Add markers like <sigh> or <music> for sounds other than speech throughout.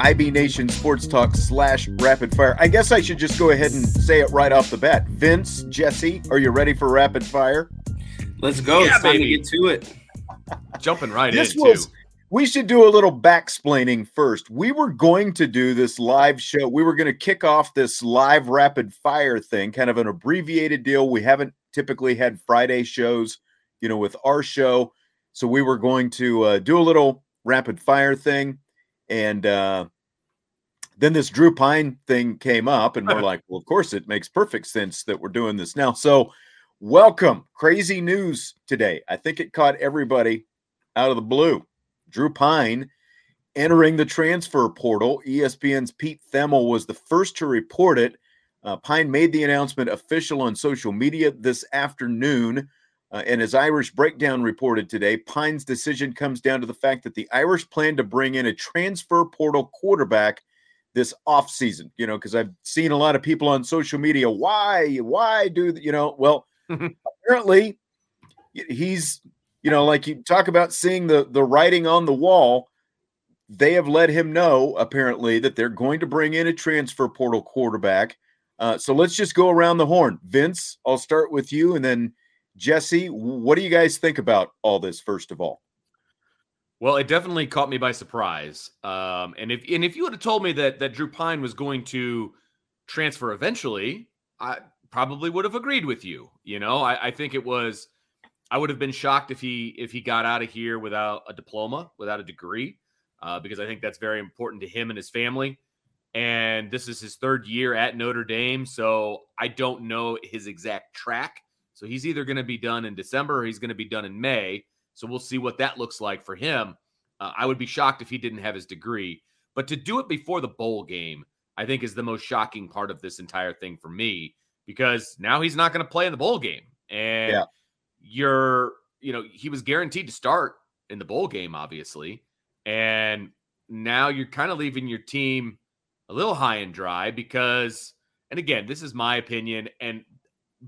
IB Nation Sports Talk slash Rapid Fire. I guess I should just go ahead and say it right off the bat. Vince, Jesse, are you ready for Rapid Fire? Let's go. Yeah, it's time baby. to get to it. Jumping right This in was. too. We should do a little backsplaining first. We were going to do this live show. We were going to kick off this live rapid fire thing, kind of an abbreviated deal. We haven't typically had Friday shows, you know, with our show. So we were going to uh, do a little rapid fire thing. And uh, then this Drew Pyne thing came up, and we're <laughs> like, well, of course, it makes perfect sense that we're doing this now. So, welcome. Crazy news today. I think it caught everybody out of the blue. Drew Pyne entering the transfer portal. ESPN's Pete Thamel was the first to report it. Uh, Pyne made the announcement official on social media this afternoon. Uh, and as Irish Breakdown reported today, Pyne's decision comes down to the fact that the Irish plan to bring in a transfer portal quarterback this offseason. You know, because I've seen a lot of people on social media. Why? Why do you know? Well, <laughs> apparently he's you know like you talk about seeing the the writing on the wall they have let him know apparently that they're going to bring in a transfer portal quarterback uh, so let's just go around the horn vince i'll start with you and then jesse what do you guys think about all this first of all Well, it definitely caught me by surprise. Um, and if and if you would have told me that that Drew Pyne was going to transfer eventually, I probably would have agreed with you. You know, I, I think it was. I would have been shocked if he if he got out of here without a diploma, without a degree, uh, because I think that's very important to him and his family. And this is his third year at Notre Dame, so I don't know his exact track. So he's either going to be done in December or he's going to be done in May. So we'll see what that looks like for him. Uh, I would be shocked if he didn't have his degree, but to do it before the bowl game, I think is the most shocking part of this entire thing for me because now he's not going to play in the bowl game, and Yeah. you're, you know, he was guaranteed to start in the bowl game, obviously, and now you're kind of leaving your team a little high and dry because, and again, this is my opinion and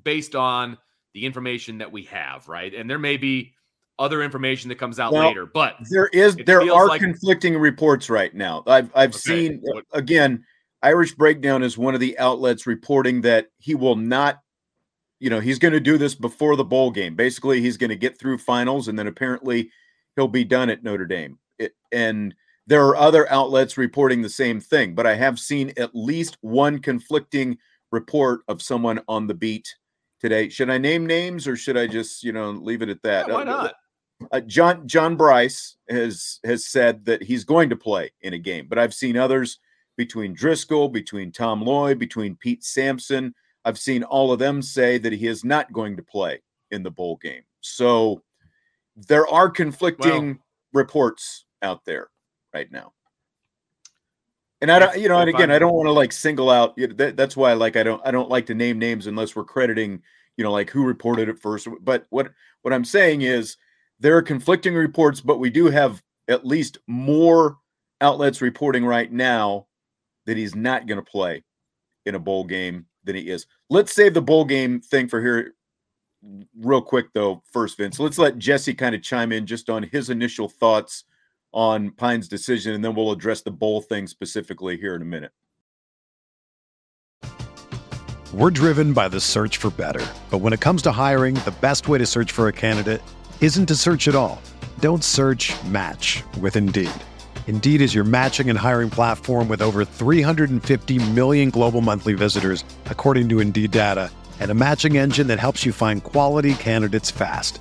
based on the information that we have, right? And there may be other information that comes out Well, later, but there is there are like- conflicting reports right now. I've i've Okay, seen uh, what- again irish breakdown is one of the outlets reporting that he will not you know he's going to do this before the bowl game. Basically he's going to get through finals and then apparently he'll be done at notre dame. It, and there are other outlets reporting the same thing but i have seen at least one conflicting report of someone on the beat today should i name names or should i just you know leave it at that Yeah, why Uh, not? uh, John John Bryce has has said that he's going to play in a game, but I've seen others between Driskell, between Tom Lloyd, between Pete Sampson. I've seen all of them say that he is not going to play in the bowl game. So there are conflicting reports out there right now. And I don't, you know, and again, I don't want to like single out. That, that's why, like, I don't, I don't like to name names unless we're crediting, you know, like who reported it first. But what, what I'm saying is, there are conflicting reports, but we do have at least more outlets reporting right now that he's not going to play in a bowl game than he is. Let's save the bowl game thing for here real quick though, first, Vince, let's let Jesse kind of chime in just on his initial thoughts on Pyne's decision, and then we'll address the bowl thing specifically here in a minute. We're driven by the search for better. But when it comes to hiring, the best way to search for a candidate isn't to search at all. Don't search match with Indeed. Indeed is your matching and hiring platform with over 350 million global monthly visitors, according to Indeed data, and a matching engine that helps you find quality candidates fast.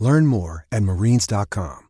Learn more at marines.com.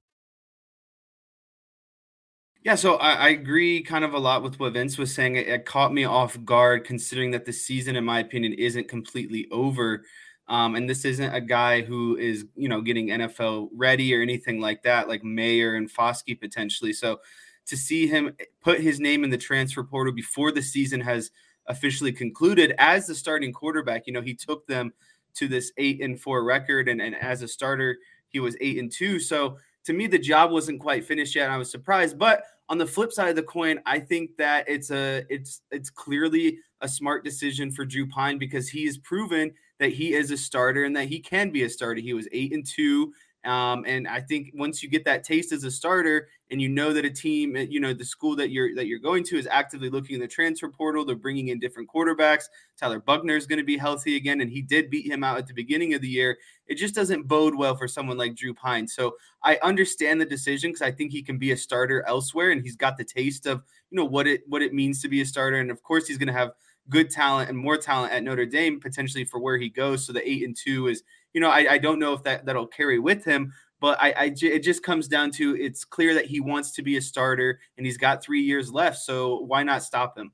Yeah, so I, I, agree kind of a lot with what Vince was saying. It, it, caught me off guard considering that the season, in my opinion, isn't completely over. Um, and this isn't a guy who is, you know, getting NFL ready or anything like that, like Mayer and Foskey potentially. So to see him put his name in the transfer portal before the season has officially concluded as the starting quarterback, you know, he took them – to this eight and four record. And, and as a starter, he was eight and two. So to me, the job wasn't quite finished yet. I was surprised. But on the flip side of the coin, I think that it's a it's it's clearly a smart decision for Drew Pyne because he has proven that he is a starter and that he can be a starter. He was eight and two um, and I think once you get that taste as a starter, and you know that a team, eh, you know the school that you're that you're going to is actively looking in the transfer portal. They're bringing in different quarterbacks. Tyler Buchner is going to be healthy again, and he did beat him out at the beginning of the year. It just doesn't bode well for someone like Drew Pyne. So I understand the decision because I think he can be a starter elsewhere, and he's got the taste of you know what it what it means to be a starter, and of course he's going to have good talent and more talent at Notre Dame potentially for where he goes. So the eight and two is you know, I, I don't know if that that'll carry with him. But I, I, it just comes down to it's clear that he wants to be a starter and he's got three years left. So why not stop him?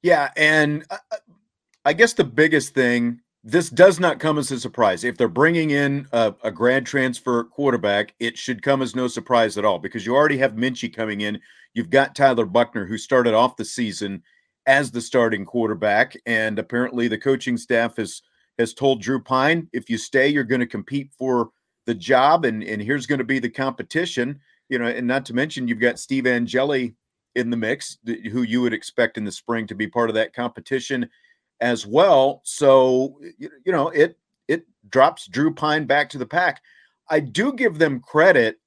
Yeah, and uh, I guess the biggest thing this does not come as a surprise. If they're bringing in a, a, grad transfer quarterback, it should come as no surprise at all because you already have Minchey coming in. You've got Tyler Buchner, who started off the season as the starting quarterback, and apparently the coaching staff has has told Drew Pyne, if you stay, you're going to compete for the job, and and here's going to be the competition. You know, and not to mention you've got Steve Angeli in the mix, who you would expect in the spring to be part of that competition as well. So you know, it it drops Drew Pyne back to the pack. I do give them credit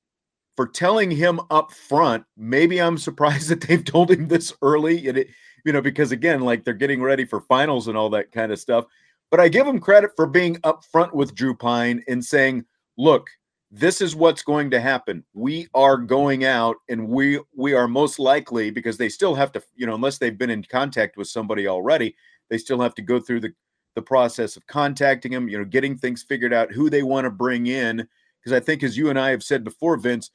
for telling him up front. Maybe I'm surprised <laughs> that they've told him this early. And it, you know, because again, like they're getting ready for finals and all that kind of stuff. But I give them credit for being upfront with Drew Pyne and saying, look, this is what's going to happen. We are going out and we we are most likely because they still have to, you know, unless they've been in contact with somebody already, they still have to go through the the process of contacting them, you know, getting things figured out, who they want to bring in. Because I think, as you and I have said before, Vince,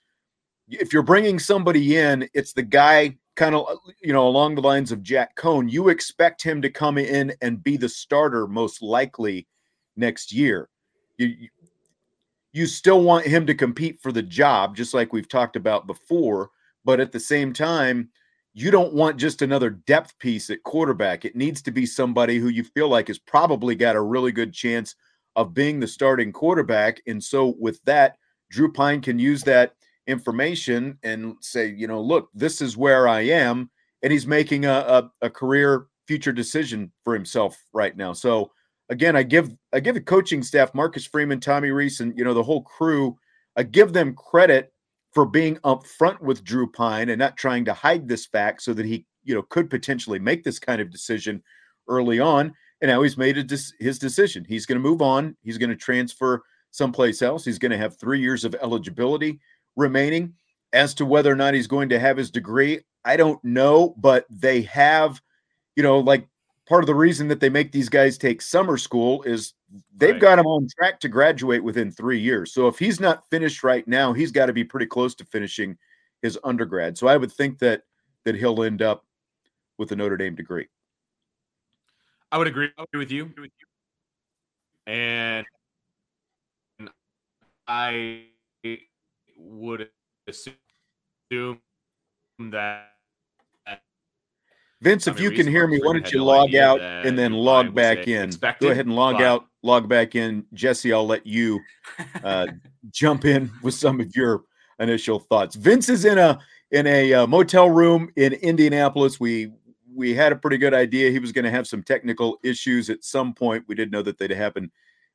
if you're bringing somebody in, it's the guy kind of you know along the lines of Jack Coan. You expect him to come in and be the starter most likely next year. You you still want him to compete for the job, just like we've talked about before. But at the same time, you don't want just another depth piece at quarterback. It needs to be somebody who you feel like has probably got a really good chance of being the starting quarterback. And so, with that, Drew Pyne can use that information and say, you know, look, this is where I am. And he's making a, a, a career future decision for himself right now. So again, I give I give the coaching staff, Marcus Freeman, Tommy Rees, and you know the whole crew, I give them credit for being upfront with Drew Pyne and not trying to hide this fact so that he you know could potentially make this kind of decision early on. And now he's made his decision. He's going to move on. He's going to transfer someplace else. He's going to have three years of eligibility remaining. As to whether or not he's going to have his degree, I don't know, but they have, you know, like part of the reason that they make these guys take summer school is they've right. got him on track to graduate within three years. So if he's not finished right now, he's got to be pretty close to finishing his undergrad. So I would think that that he'll end up with a Notre Dame degree. I would agree with you. And I would assume that Vince, if you can hear me, why don't you log out and then log back in? Go ahead and log out, log back in. Jesse, I'll let you uh, jump in with some of your initial thoughts. Vince is in a in a uh, motel room in Indianapolis. We we had a pretty good idea he was going to have some technical issues at some point. We didn't know that they'd happen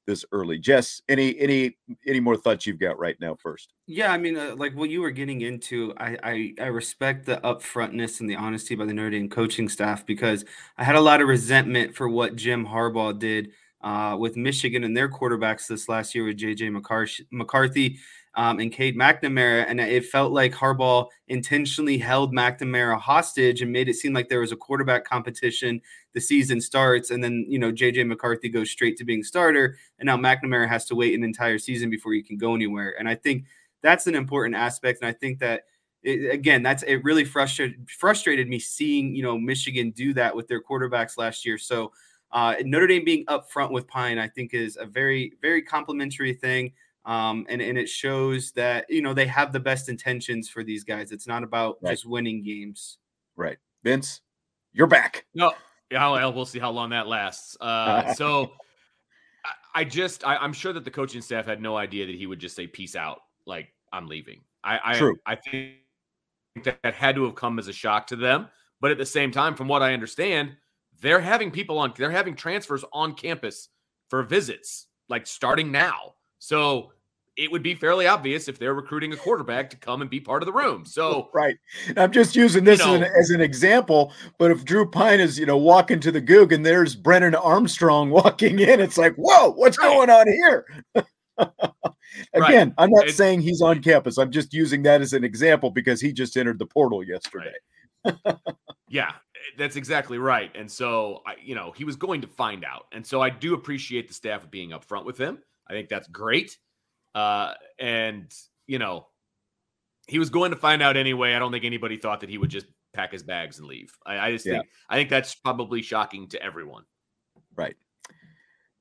this early. Jess, any any any more thoughts you've got right now? First, yeah, I mean, uh, like what you were getting into, I, I I respect the upfrontness and the honesty by the Notre Dame coaching staff because I had a lot of resentment for what Jim Harbaugh did uh, with Michigan and their quarterbacks this last year with JJ McCarthy um, and Cade McNamara. And it felt like Harbaugh intentionally held McNamara hostage and made it seem like there was a quarterback competition. The season starts, and then, you know, JJ McCarthy goes straight to being starter. And now McNamara has to wait an entire season before he can go anywhere. And I think that's an important aspect. And I think that. It, again, that's it. Really frustrated frustrated me seeing you know Michigan do that with their quarterbacks last year. So uh, Notre Dame being upfront with Pyne, I think, is a very very complimentary thing. Um, and, and it shows that you know they have the best intentions for these guys. It's not about right. just winning games. Right. Vince, you're back. No, yeah, we'll see how long that lasts. Uh, <laughs> so I, I just I, am sure that the coaching staff had no idea that he would just say peace out, like I'm leaving. I I, True. I think that, that had to have come as a shock to them. But at the same time, from what I understand, they're having people on they're having transfers on campus for visits, like starting now. So it would be fairly obvious if they're recruiting a quarterback to come and be part of the room. So <laughs> right, I'm just using this you know, as, an, as, an, example. But if Drew Pyne is you know walking to the Goog and there's Brennan Armstrong <laughs> walking in, it's like whoa, what's right. going on here? <laughs> Again, right. I'm not it's, saying he's on campus. I'm just using that as an example because he just entered the portal yesterday. Right. yeah, that's exactly right. And so, I, you know, he was going to find out. And so I do appreciate the staff being upfront with him. I think that's great. Uh, and, you know, he was going to find out anyway. I don't think anybody thought that he would just pack his bags and leave. I, I just yeah. think I think that's probably shocking to everyone. Right.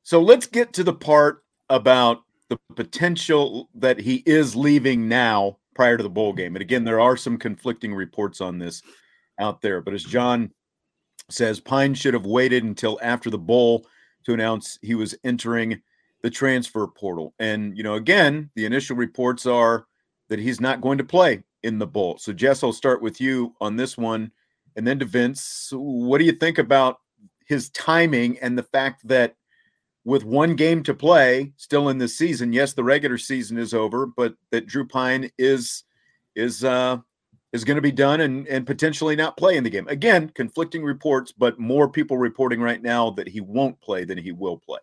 So let's get to the part about the potential that he is leaving now prior to the bowl game. And again, there are some conflicting reports on this out there. But as John says, Pyne should have waited until after the bowl to announce he was entering the transfer portal. And, you know, again, the initial reports are that he's not going to play in the bowl. So, Jess, I'll start with you on this one. And then to Vince, what do you think about his timing and the fact that with one game to play still in this season, yes, the regular season is over, but that Drew Pyne is is uh is going to be done and and potentially not play in the game. Again, conflicting reports, but more people reporting right now that he won't play than he will play.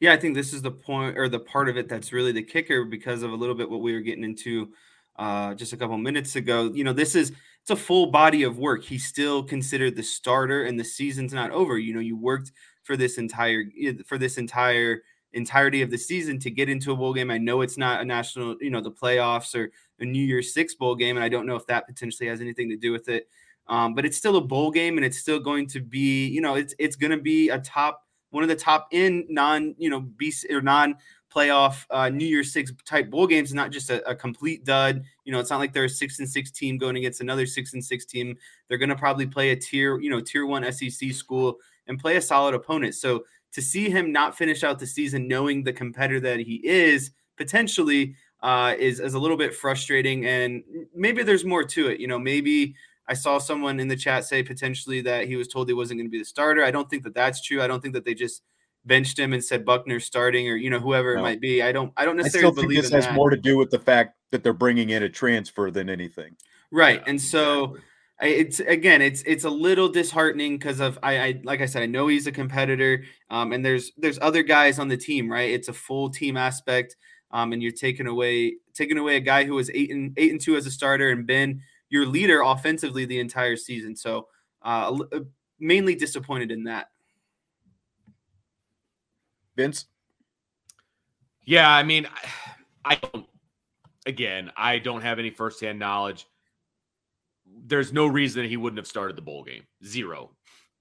Yeah, I think this is the point or the part of it that's really the kicker because of a little bit what we were getting into uh, just a couple minutes ago. You know, this is it's a full body of work. He's still considered the starter, and the season's not over. You know, you worked for this entire for this entire entirety of the season to get into a bowl game. I know it's not a national, you know, the playoffs or a New Year's Six bowl game, and I don't know if that potentially has anything to do with it. Um, but it's still a bowl game, and it's still going to be, you know, it's it's going to be a top one of the top in non, you know, BC or non playoff uh, New Year's Six type bowl games, is not just a, a, complete dud. You know, it's not like they're a six and six team going against another six and six team. They're going to probably play a tier, you know, tier one SEC school and play a solid opponent. So to see him not finish out the season, knowing the competitor that he is potentially, uh, is is a little bit frustrating. And maybe there's more to it. You know, maybe I saw someone in the chat say potentially that he was told he wasn't going to be the starter. I don't think that that's true. I don't think that they just benched him and said Buchner starting or you know whoever no. it might be. I don't I don't necessarily I still believe think this has that. more to do with the fact that they're bringing in a transfer than anything. Right. Yeah, and so exactly. it's again it's it's a little disheartening because of I, I like I said I know he's a competitor um and there's there's other guys on the team, right? It's a full team aspect. Um, and you're taking away taking away a guy who was eight and eight and two as a starter and been your leader offensively the entire season. So uh, mainly disappointed in that. Vince? Yeah, I mean, I, don't. Again, I don't have any firsthand knowledge. There's no reason that he wouldn't have started the bowl game. Zero.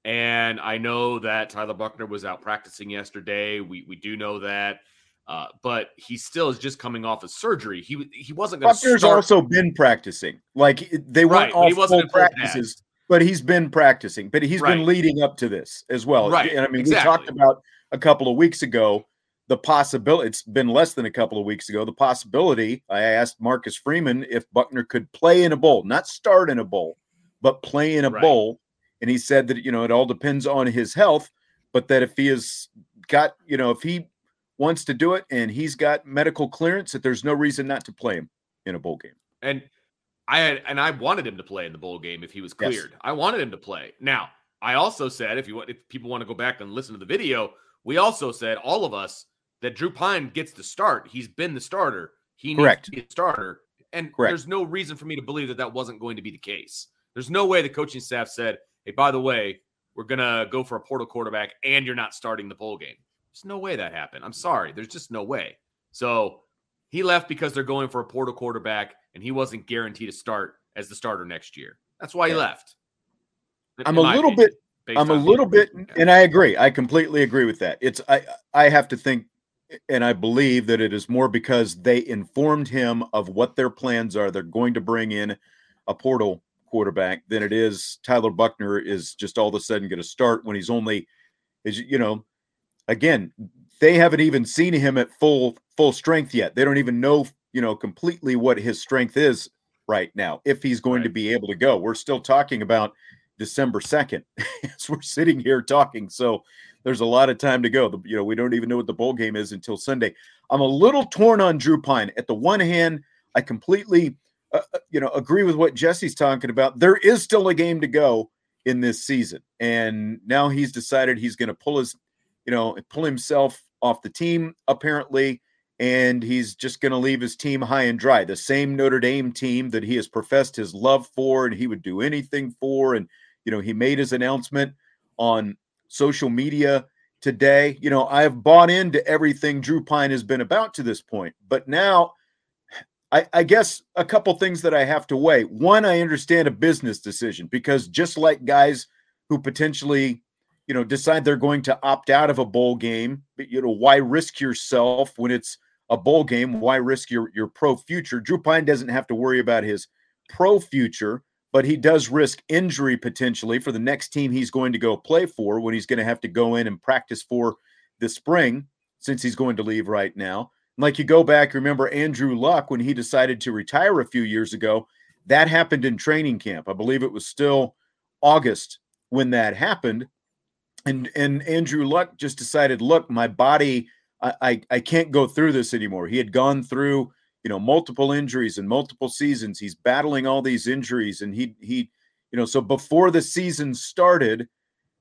And I know that Tyler Buchner was out practicing yesterday. We we do know that. Uh, but he still is just coming off of surgery. He he wasn't going to. Start... also been practicing. Like they weren't right, all full practices, but he's been practicing. But he's right. been leading up to this as well. Right. And I mean, exactly. we talked about a couple of weeks ago the possibility. It's been less than a couple of weeks ago. The possibility. I asked Marcus Freeman if Buchner could play in a bowl, not start in a bowl, but play in a right. bowl. And he said that you know it all depends on his health, but that if he has got you know if he wants to do it and he's got medical clearance that there's no reason not to play him in a bowl game. And I had and I wanted him to play in the bowl game if he was cleared. Yes. I wanted him to play. Now, I also said if you want if people want to go back and listen to the video, we also said all of us that Drew Pyne gets the start. He's been the starter. He Correct. needs to be a starter. And Correct. there's no reason for me to believe that that wasn't going to be the case. There's no way the coaching staff said, "Hey, by the way, we're going to go for a portal quarterback and you're not starting the bowl game." There's no way that happened. I'm sorry. There's just no way. So he left because they're going for a portal quarterback, and he wasn't guaranteed to start as the starter next year. That's why he left. I'm a little opinion, bit. I'm a little bit, and I agree. I completely agree with that. It's I. I have to think, and I believe that it is more because they informed him of what their plans are. They're going to bring in a portal quarterback than it is Tyler Buchner is just all of a sudden going to start when he's only is you know again, they haven't even seen him at full full strength yet. They don't even know, you know, completely what his strength is right now if he's going right. to be able to go. We're still talking about December 2nd <laughs> as we're sitting here talking. So there's a lot of time to go. The, you know, we don't even know what the bowl game is until Sunday. I'm a little torn on Drew Pyne. At the one hand, I completely uh, uh you know, agree with what Jesse's talking about. There is still a game to go in this season. And now he's decided he's going to pull his you know, pull himself off the team apparently, and he's just going to leave his team high and dry. The same Notre Dame team that he has professed his love for and he would do anything for. And, you know, he made his announcement on social media today. You know, I have bought into everything Drew Pyne has been about to this point, but now. I, I guess a couple things that I have to weigh. One, I understand a business decision because just like guys who potentially you know, decide they're going to opt out of a bowl game, you know, why risk yourself when it's a bowl game? Why risk your your pro future? Drew Pyne doesn't have to worry about his pro future, but he does risk injury potentially for the next team he's going to go play for when he's going to have to go in and practice for this spring since he's going to leave right now. Like you go back, remember Andrew Luck when he decided to retire a few years ago, that happened in training camp. I believe it was still August when that happened and and Andrew Luck just decided, look, my body, I, I, I can't go through this anymore. He had gone through, you know, multiple injuries and multiple seasons. He's battling all these injuries, and he he, you know, so before the season started,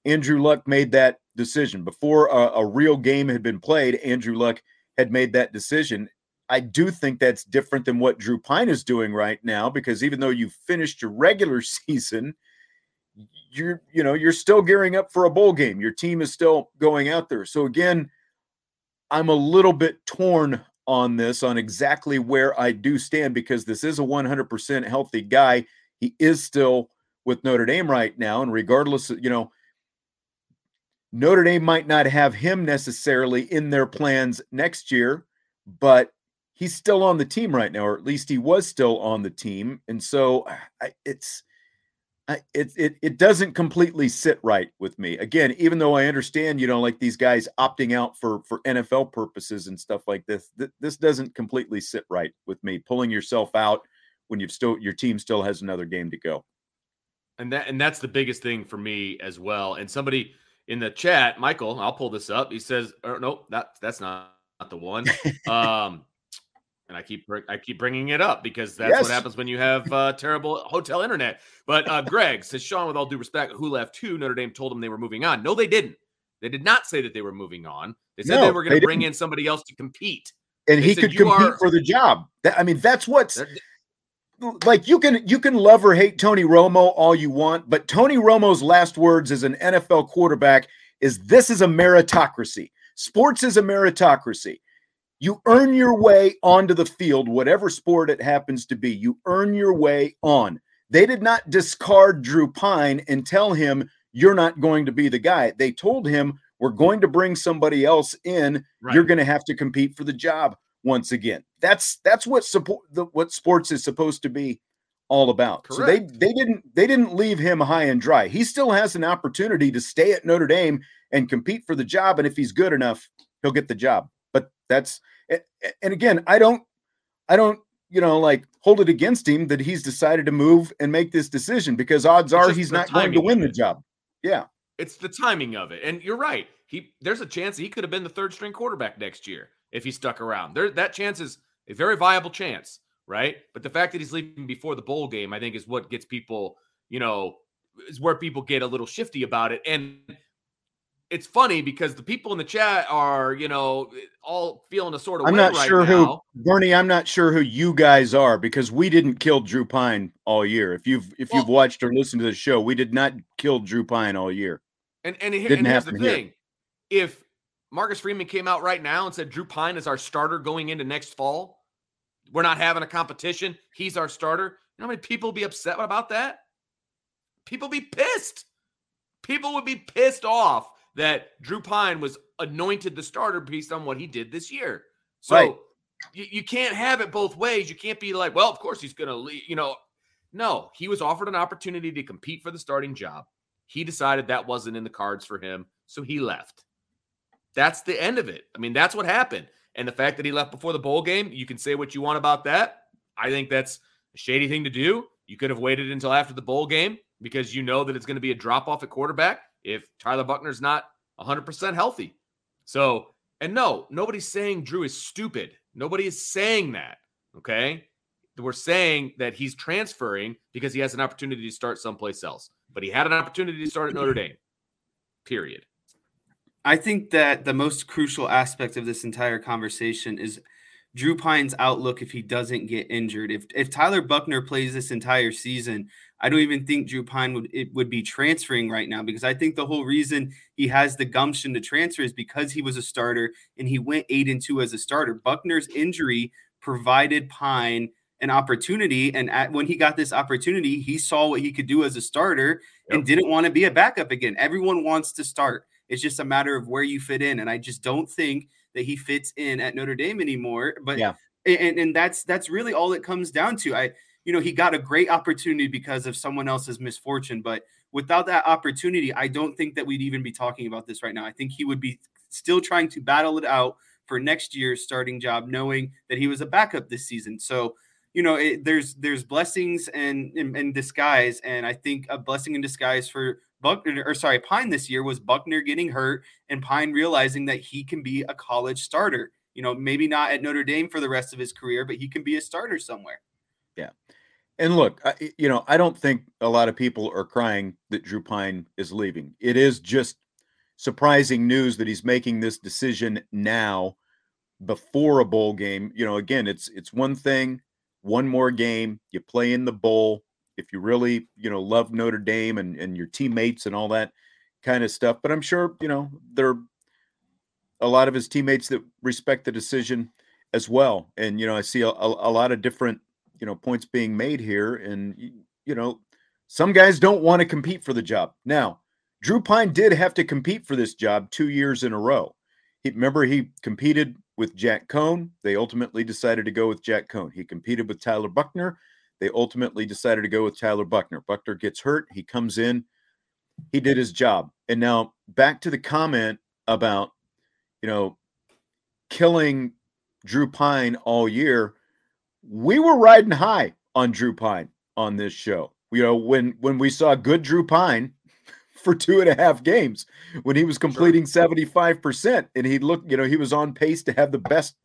Andrew Luck made that decision. Before a, a real game had been played, Andrew Luck had made that decision. I do think that's different than what Drew Pyne is doing right now, because even though you finished your regular <laughs> season you're you know you're still gearing up for a bowl game. Your team is still going out there. So again i'm a little bit torn on this on exactly where i do stand because this is a 100% healthy guy. He is still with notre dame right now and regardless of you know notre dame might not have him necessarily in their plans next year but he's still on the team right now or at least he was still on the team. And so it's it, it it doesn't completely sit right with me. Again, even though I understand, you know, like these guys opting out for for NFL purposes and stuff like this, th- this doesn't completely sit right with me. Pulling yourself out when you've still your team still has another game to go. And that and that's the biggest thing for me as well. And somebody in the chat, Michael, I'll pull this up. He says, oh, "No, that that's not, not the one." <laughs> um, and I keep I keep bringing it up because that's yes. what happens when you have uh, terrible hotel internet. But uh, Greg says, "Sean, with all due respect, who left? Who Notre Dame told them they were moving on? No, they didn't. They did not say that they were moving on. They said no, they were going to bring in somebody else to compete, and they he could compete are, for the job. That, I mean, that's what's." like you can you can love or hate Tony Romo all you want, but Tony Romo's last words as an NFL quarterback is this is a meritocracy. Sports is a meritocracy. You earn your way onto the field, whatever sport it happens to be. You earn your way on. They did not discard Drew Pyne and tell him you're not going to be the guy. They told him we're going to bring somebody else in. Right. You're going to have to compete for the job once again. That's that's what support the, what sports is supposed to be all about. Correct. So they they didn't they didn't leave him high and dry. He still has an opportunity to stay at Notre Dame and compete for the job and if he's good enough, he'll get the job. But that's and again, I don't I don't, you know, like hold it against him that he's decided to move and make this decision because odds are he's not going to win the job. Yeah. It's the timing of it. And you're right. He there's a chance he could have been the third string quarterback next year if he stuck around. There, that chance is a very viable chance, right? But the fact that he's leaving before the bowl game, I think, is what gets people, you know, is where people get a little shifty about it. And it's funny because the people in the chat are, you know, all feeling a sort of. I'm not right sure now. who Bernie. I'm not sure who you guys are because we didn't kill Drew Pyne all year. If you've if well, you've watched or listened to the show, we did not kill Drew Pyne all year. And and, here, and here's the thing: here. if Marcus Freeman came out right now and said Drew Pyne is our starter going into next fall. We're not having a competition. He's our starter. You know how many people be upset about that? People be pissed. People would be pissed off that Drew Pyne was anointed the starter based on what he did this year. So right. you, you can't have it both ways. You can't be like, well, of course he's going to leave. You know, no, he was offered an opportunity to compete for the starting job. He decided that wasn't in the cards for him. So he left. That's the end of it. I mean, that's what happened. And the fact that he left before the bowl game, you can say what you want about that. I think that's a shady thing to do. You could have waited until after the bowl game because you know that it's going to be a drop off at quarterback if Tyler Buchner's not 100% healthy. So, and no, nobody's saying Drew is stupid. Nobody is saying that. Okay. We're saying that he's transferring because he has an opportunity to start someplace else, but he had an opportunity to start at Notre Dame. Period. I think that the most crucial aspect of this entire conversation is Drew Pyne's outlook if he doesn't get injured. If if Tyler Buchner plays this entire season, I don't even think Drew Pyne would it would be transferring right now because I think the whole reason he has the gumption to transfer is because he was a starter and he went eight and two as a starter. Buchner's injury provided Pyne an opportunity, and at, when he got this opportunity, he saw what he could do as a starter yep. and didn't want to be a backup again. Everyone wants to start. It's just a matter of where you fit in. And I just don't think that he fits in at Notre Dame anymore. But yeah, and, and that's that's really all it comes down to. I you know, he got a great opportunity because of someone else's misfortune. But without that opportunity, I don't think that we'd even be talking about this right now. I think he would be still trying to battle it out for next year's starting job, knowing that he was a backup this season. So, you know, it, there's there's blessings and in disguise, and I think a blessing in disguise for Buchner, or sorry, Pyne this year was Buchner getting hurt and Pyne realizing that he can be a college starter. You know, maybe not at Notre Dame for the rest of his career, but he can be a starter somewhere. Yeah. And look, I, you know, I don't think a lot of people are crying that Drew Pyne is leaving. It is just surprising news that he's making this decision now before a bowl game. You know, again, it's it's one thing, one more game, you play in the bowl, if you really you know love Notre Dame and and your teammates and all that kind of stuff. But I'm sure you know there are a lot of his teammates that respect the decision as well. And you know I see a, a, a lot of different you know points being made here, and you know some guys don't want to compete for the job. Now Drew Pyne did have to compete for this job two years in a row. He, remember he competed with Jack Coan. They ultimately decided to go with Jack Coan. He competed with Tyler Buchner. They ultimately decided to go with Tyler Buchner. Buchner gets hurt. He comes in. He did his job. And now back to the comment about, you know, killing Drew Pyne all year. We were riding high on Drew Pyne on this show. You know, when when we saw good Drew Pyne <laughs> for two and a half games, when he was completing seventy five percent, and he looked, you know, he was on pace to have the best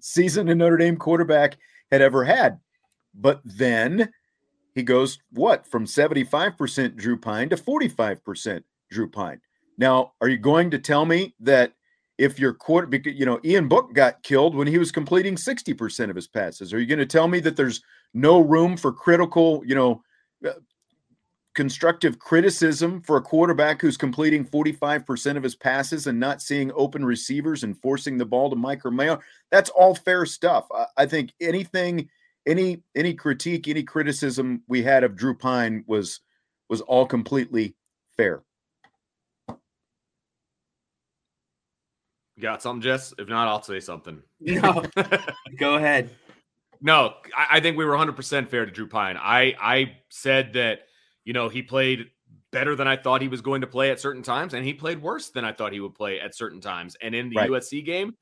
season a Notre Dame quarterback had ever had. But then he goes what from 75% Drew Pyne to 45% Drew Pyne. Now, are you going to tell me that if your quarter, you know, Ian Book got killed when he was completing 60% of his passes? Are you going to tell me that there's no room for critical, you know, uh, constructive criticism for a quarterback who's completing 45% of his passes and not seeing open receivers and forcing the ball to Mike or Mayo? That's all fair stuff. I, I think anything any any critique, any criticism we had of Drew Pyne was was all completely fair. Got something, Jess? If not, I'll say something. No, <laughs> go ahead. No, I, I think we were 100% fair to Drew Pyne. I I said that you know he played better than I thought he was going to play at certain times, and he played worse than I thought he would play at certain times. And in the right. USC game,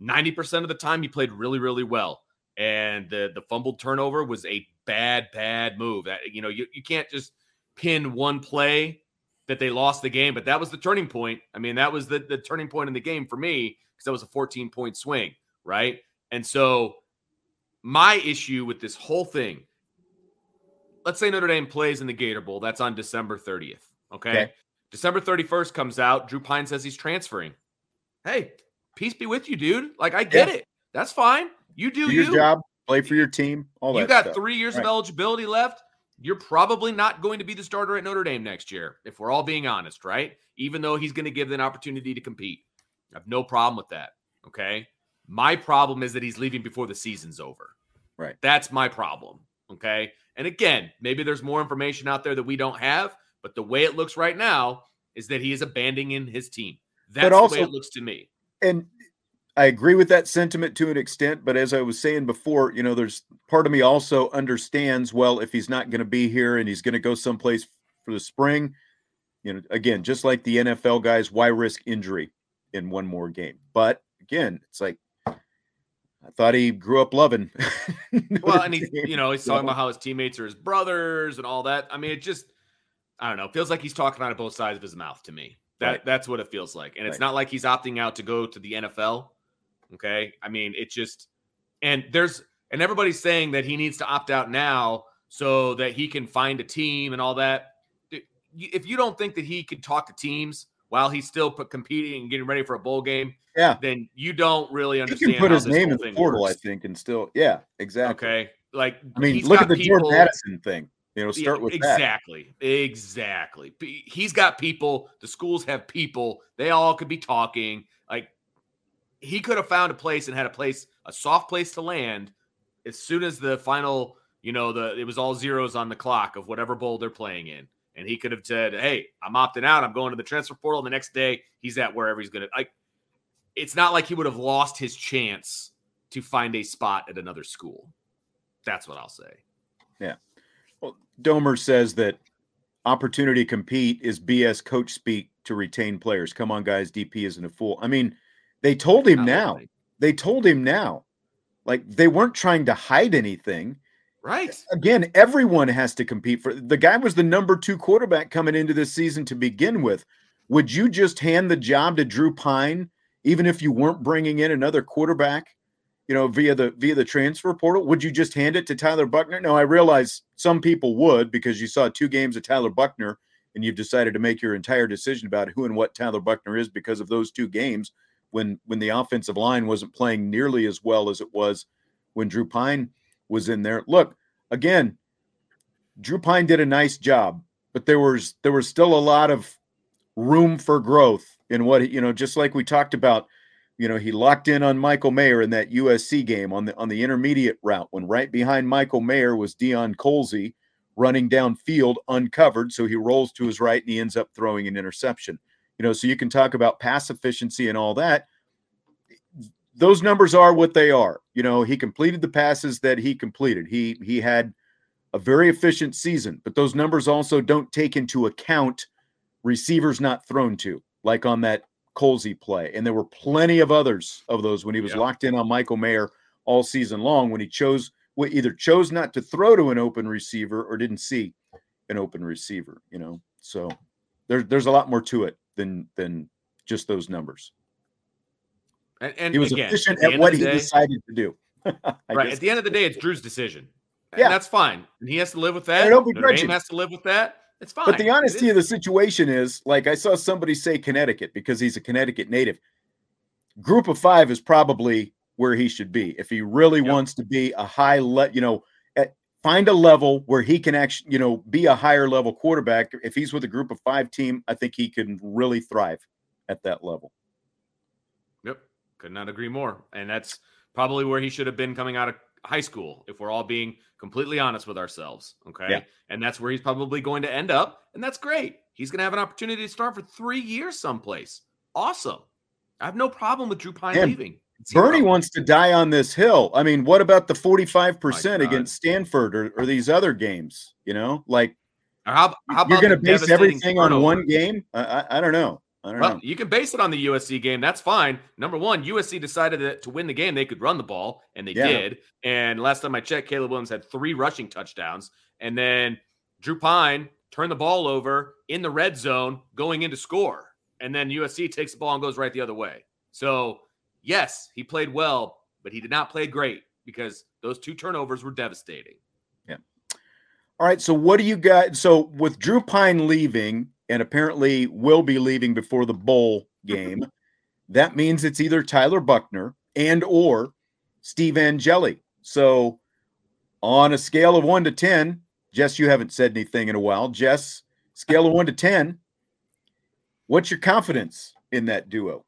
90% of the time he played really, really well and the the fumbled turnover was a bad bad move. That you know you, you can't just pin one play that they lost the game, but that was the turning point. I mean, that was the the turning point in the game for me because that was a 14 point swing, right? And so my issue with this whole thing, let's say Notre Dame plays in the Gator Bowl, that's on December 30th. Okay. okay. December 31st comes out. Drew Pyne says he's transferring. Hey, peace be with you, dude. Like, I get yeah. it. That's fine. You do, do your you. job, play for your team. All you that. You got stuff. three years right. of eligibility left. You're probably not going to be the starter at Notre Dame next year, if we're all being honest, right? Even though he's going to give them an opportunity to compete. I have no problem with that. Okay. My problem is that he's leaving before the season's over. Right. That's my problem. Okay. And again, maybe there's more information out there that we don't have, but the way it looks right now is that he is abandoning his team. That's also, the way it looks to me. And I agree with that sentiment to an extent, but as I was saying before, you know, there's part of me also understands well if he's not going to be here and he's going to go someplace for the spring, you know, again, just like the NFL guys, why risk injury in one more game? But again, it's like I thought he grew up loving. <laughs> well, and he's <laughs> you know he's talking about how his teammates are his brothers and all that. I mean, it just I don't know. Feels like he's talking out of both sides of his mouth to me. That right. that's what it feels like, and it's not like he's opting out to go to the NFL. Okay. I mean, it just, and there's, and everybody's saying that he needs to opt out now so that he can find a team and all that. If you don't think that he could talk to teams while he's still competing and getting ready for a bowl game, yeah, then you don't really understand. He can put his name in the portal, works. I think, and still, yeah, exactly. Okay, like I mean, look at the people, Jordan Addison thing. You know, start with exactly, that. exactly. He's got people. The schools have people. They all could be talking. He could have found a place and had a place, a soft place to land as soon as the final, you know, the it was all zeros on the clock of whatever bowl they're playing in. And he could have said, Hey, I'm opting out. I'm going to the transfer portal. The next day, he's at wherever he's going to. Like, it's not like he would have lost his chance to find a spot at another school. That's what I'll say. Yeah. Well, Domer says that opportunity compete is BS coach speak to retain players. Come on, guys. DP isn't a fool. I mean, they told him now. They told him now. Like they weren't trying to hide anything. Right. Again, everyone has to compete for the guy was the number 2 quarterback coming into this season to begin with. Would you just hand the job to Drew Pyne, even if you weren't bringing in another quarterback, you know, via the via the transfer portal? Would you just hand it to Tyler Buchner? No, I realize some people would because you saw two games of Tyler Buchner and you've decided to make your entire decision about who and what Tyler Buchner is because of those two games when when the offensive line wasn't playing nearly as well as it was when Drew Pyne was in there. Look, again, Drew Pyne did a nice job, but there was there was still a lot of room for growth in what you know, just like we talked about. You know, he locked in on Michael Mayer in that USC game on the on the intermediate route when right behind Michael Mayer was Deion Colzie running downfield uncovered. So he rolls to his right and he ends up throwing an interception you know, so you can talk about pass efficiency and all that. Those numbers are what they are. You know, he completed the passes that he completed. He he had a very efficient season, but those numbers also don't take into account receivers not thrown to, like on that Colzie play. And there were plenty of others of those when he was locked in on Michael Mayer all season long when he chose what either chose not to throw to an open receiver or didn't see an open receiver, you know. So there's there's a lot more to it than than just those numbers. And, and he was again, efficient at, at what he day, decided to do. <laughs> right. At the end of the day, it's Drew's decision. And Yeah. that's fine. And he has to live with that. I don't Notre Dame has to live with that. It's fine. But the honesty of the situation is, like I saw somebody say Connecticut because he's a Connecticut native. Group of five is probably where he should be if he really Yep. wants to be a high le you know, find a level where he can actually, you know, be a higher level quarterback. If he's with a group of five team, I think he can really thrive at that level. Yep. Could not agree more. And that's probably where he should have been coming out of high school, if we're all being completely honest with ourselves. Okay. Yeah. And that's where he's probably going to end up. And that's great. He's going to have an opportunity to start for three years someplace. Awesome. I have no problem with Drew Pyne leaving. Bernie wants to die on this hill. I mean, what about the 45% against Stanford or, or these other games? You know, like how, how about you're going to base everything on one game? I, I, I don't know. I don't Well, know. you can base it on the USC game. That's fine. Number one, USC decided that to win the game, they could run the ball, and they Yeah. did. And last time I checked, Caleb Williams had three rushing touchdowns. And then Drew Pyne turned the ball over in the red zone going into score. And then USC takes the ball and goes right the other way. So, yes, he played well, but he did not play great because those two turnovers were devastating. Yeah. All right. So what do you got? So with Drew Pyne leaving and apparently will be leaving before the bowl game, <laughs> that means it's either Tyler Buchner and or Steve Angeli. So on a scale of one to ten, Jess, you haven't said anything in a while. Jess, scale of one to ten, what's your confidence in that duo?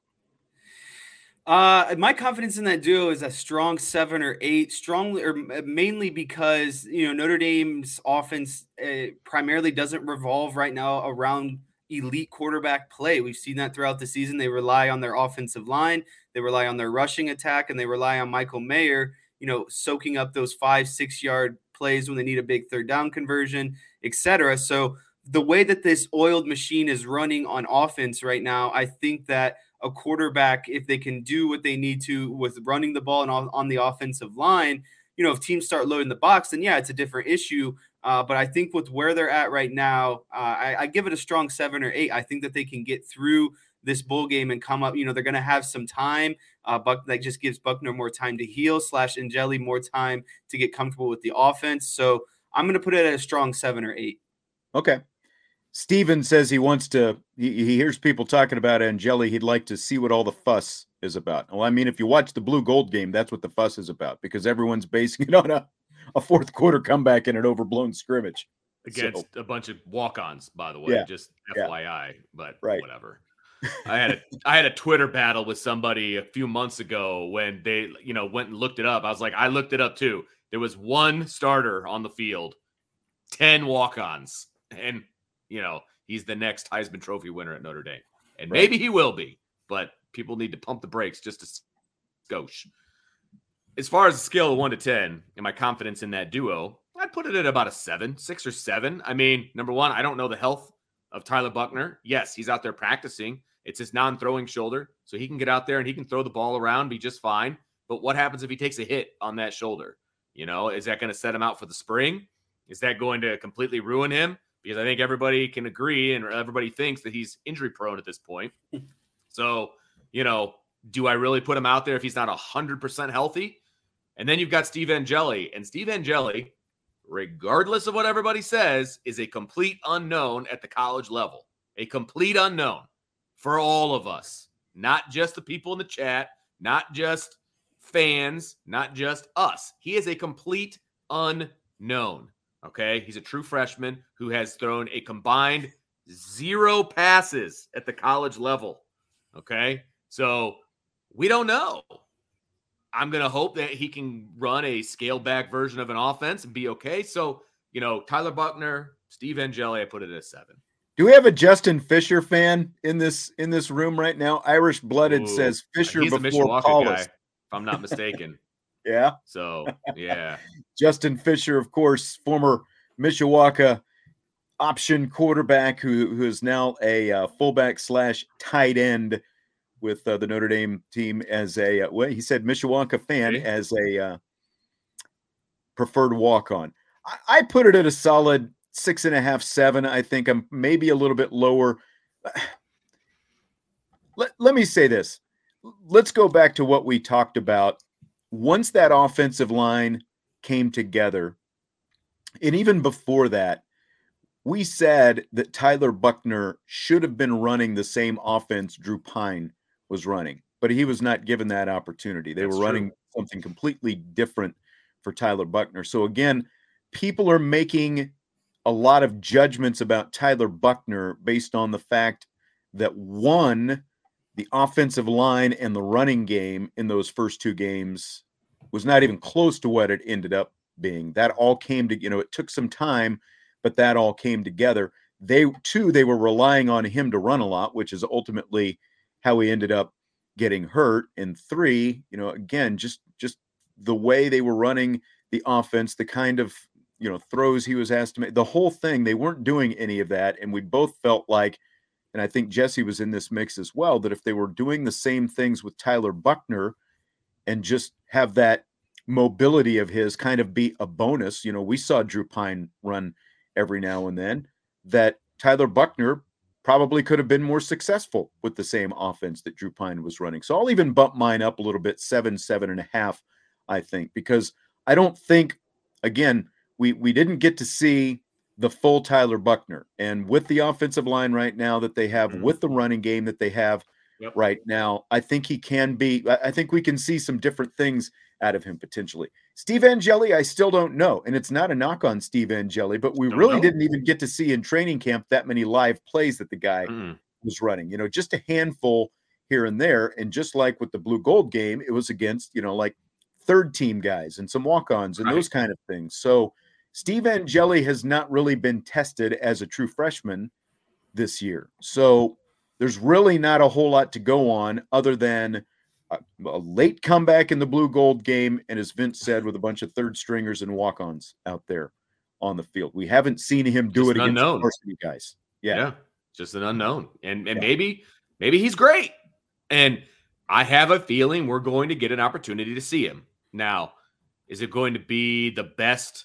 Uh, my confidence in that duo is a strong seven or eight, strongly or mainly because you know Notre Dame's offense uh, primarily doesn't revolve right now around elite quarterback play. We've seen that throughout the season. They rely on their offensive line, they rely on their rushing attack, and they rely on Michael Mayer. You know, soaking up those five, six yard plays when they need a big third down conversion, etc. So the way that this oiled machine is running on offense right now, I think that a quarterback, if they can do what they need to with running the ball and on, on the offensive line, you know, if teams start loading the box, then yeah, it's a different issue. Uh, but I think with where they're at right now, uh, I, I give it a strong seven or eight. I think that they can get through this bowl game and come up. You know, they're going to have some time. Uh, Buck that just gives Buchner more time to heal, slash Angeli more time to get comfortable with the offense. So I'm going to put it at a strong seven or eight. Okay. Steven says he wants to, he, he hears people talking about Angeli. He'd like to see what all the fuss is about. Well, I mean, if you watch the blue gold game, that's what the fuss is about because everyone's basing it <laughs> on a, a fourth quarter comeback in an overblown scrimmage. against So- a bunch of walk-ons, by the way. Yeah, Just yeah. FYI, but Right. whatever. I had a <laughs> I had a Twitter battle with somebody a few months ago when they, you know, went and looked it up. I was like, I looked it up too. There was one starter on the field, 10 walk-ons. And, you know, he's the next Heisman Trophy winner at Notre Dame. And Right. maybe he will be, but people need to pump the brakes just to skosh. As far as a scale of one to 10 and my confidence in that duo, I'd put it at about a seven, six or seven. I mean, number one, I don't know the health of Tyler Buchner. Yes, he's out there practicing. It's his non throwing shoulder. So he can get out there and he can throw the ball around, be just fine. But what happens if he takes a hit on that shoulder? You know, is that going to set him out for the spring? Is that going to completely ruin him? Because I think everybody can agree and everybody thinks that he's injury prone at this point. <laughs> So, you know, do I really put him out there if he's not 100% healthy? And then you've got Steve Angeli. And Steve Angeli, regardless of what everybody says, is a complete unknown at the college level. A complete unknown for all of us, not just the people in the chat, not just fans, not just us. He is a complete unknown. Okay. He's a true freshman who has thrown a combined zero passes at the college level. Okay. So we don't know. I'm going to hope that he can run a scaled back version of an offense and be okay. So, you know, Tyler Buchner, Steve Angeli, I put it at seven. Do we have a Justin Fisher fan in this in this room right now? Irish blooded Ooh, says Fisher before Powlus. guy, if I'm not mistaken. Yeah. So, yeah. <laughs> Justin Fisher, of course, former Mishawaka option quarterback who, who is now a uh, fullback slash tight end with uh, the Notre Dame team as a, uh, well, he said Mishawaka fan as a uh, preferred walk on. I, I put it at a solid six and a half, seven. I think I'm maybe a little bit lower. <sighs> Let, let me say this. Let's go back to what we talked about. Once that offensive line came together, and even before that, we said that Tyler Buchner should have been running the same offense Drew Pyne was running, but he was not given that opportunity. They That's were running true. something completely different for Tyler Buchner. So again, people are making a lot of judgments about Tyler Buchner based on the fact that one, the offensive line and the running game in those first two games was not even close to what it ended up being. That all came to, you know, it took some time, but that all came together. They too, they were relying on him to run a lot, which is ultimately how he ended up getting hurt. And three, you know, again, just just the way they were running the offense, the kind of you know throws he was asked to make, the whole thing, they weren't doing any of that. And we both felt like, and I think Jesse was in this mix as well, that if they were doing the same things with Tyler Buchner and just have that mobility of his kind of be a bonus, you know, we saw Drew Pyne run every now and then, that Tyler Buchner probably could have been more successful with the same offense that Drew Pyne was running. So I'll even bump mine up a little bit, seven, seven and a half, I think, because I don't think, again, we we didn't get to see the full Tyler Buchner. And with the offensive line right now that they have, Mhm. with the running game that they have Yep. right now, I think he can be. I think we can see some different things out of him potentially. Steve Angeli, I still don't know, and it's not a knock on Steve Angeli, but we Don't really know. didn't even get to see in training camp that many live plays that the guy Mm-mm. was running. You know, just a handful here and there, and just like with the blue gold game, it was against you know like third team guys and some walk-ons and Right. those kind of things. So Steve Angeli has not really been tested as a true freshman this year. So there's really not a whole lot to go on other than a, a late comeback in the blue gold game, and as Vince said, with a bunch of third stringers and walk-ons out there on the field. We haven't seen him do Just it against varsity guys. Yeah. Yeah. Just an unknown. And and Yeah. maybe maybe he's great. And I have a feeling we're going to get an opportunity to see him. Now, is it going to be the best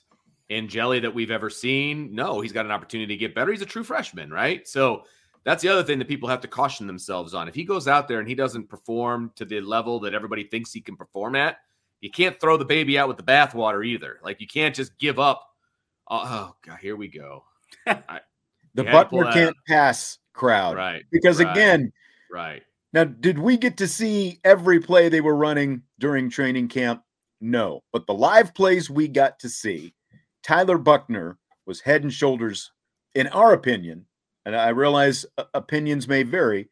Angeli that we've ever seen? No, he's got an opportunity to get better. He's a true freshman, right? So that's the other thing that people have to caution themselves on. If he goes out there and he doesn't perform to the level that everybody thinks he can perform at, you can't throw the baby out with the bathwater either. Like you can't just give up. Oh, oh God, here we go. <laughs> The You had to pull Butler can't pass crowd. Right. Because right, again, right. Now, did we get to see every play they were running during training camp? No. But the live plays we got to see, Tyler Buchner was head and shoulders, in our opinion, and I realize uh, opinions may vary,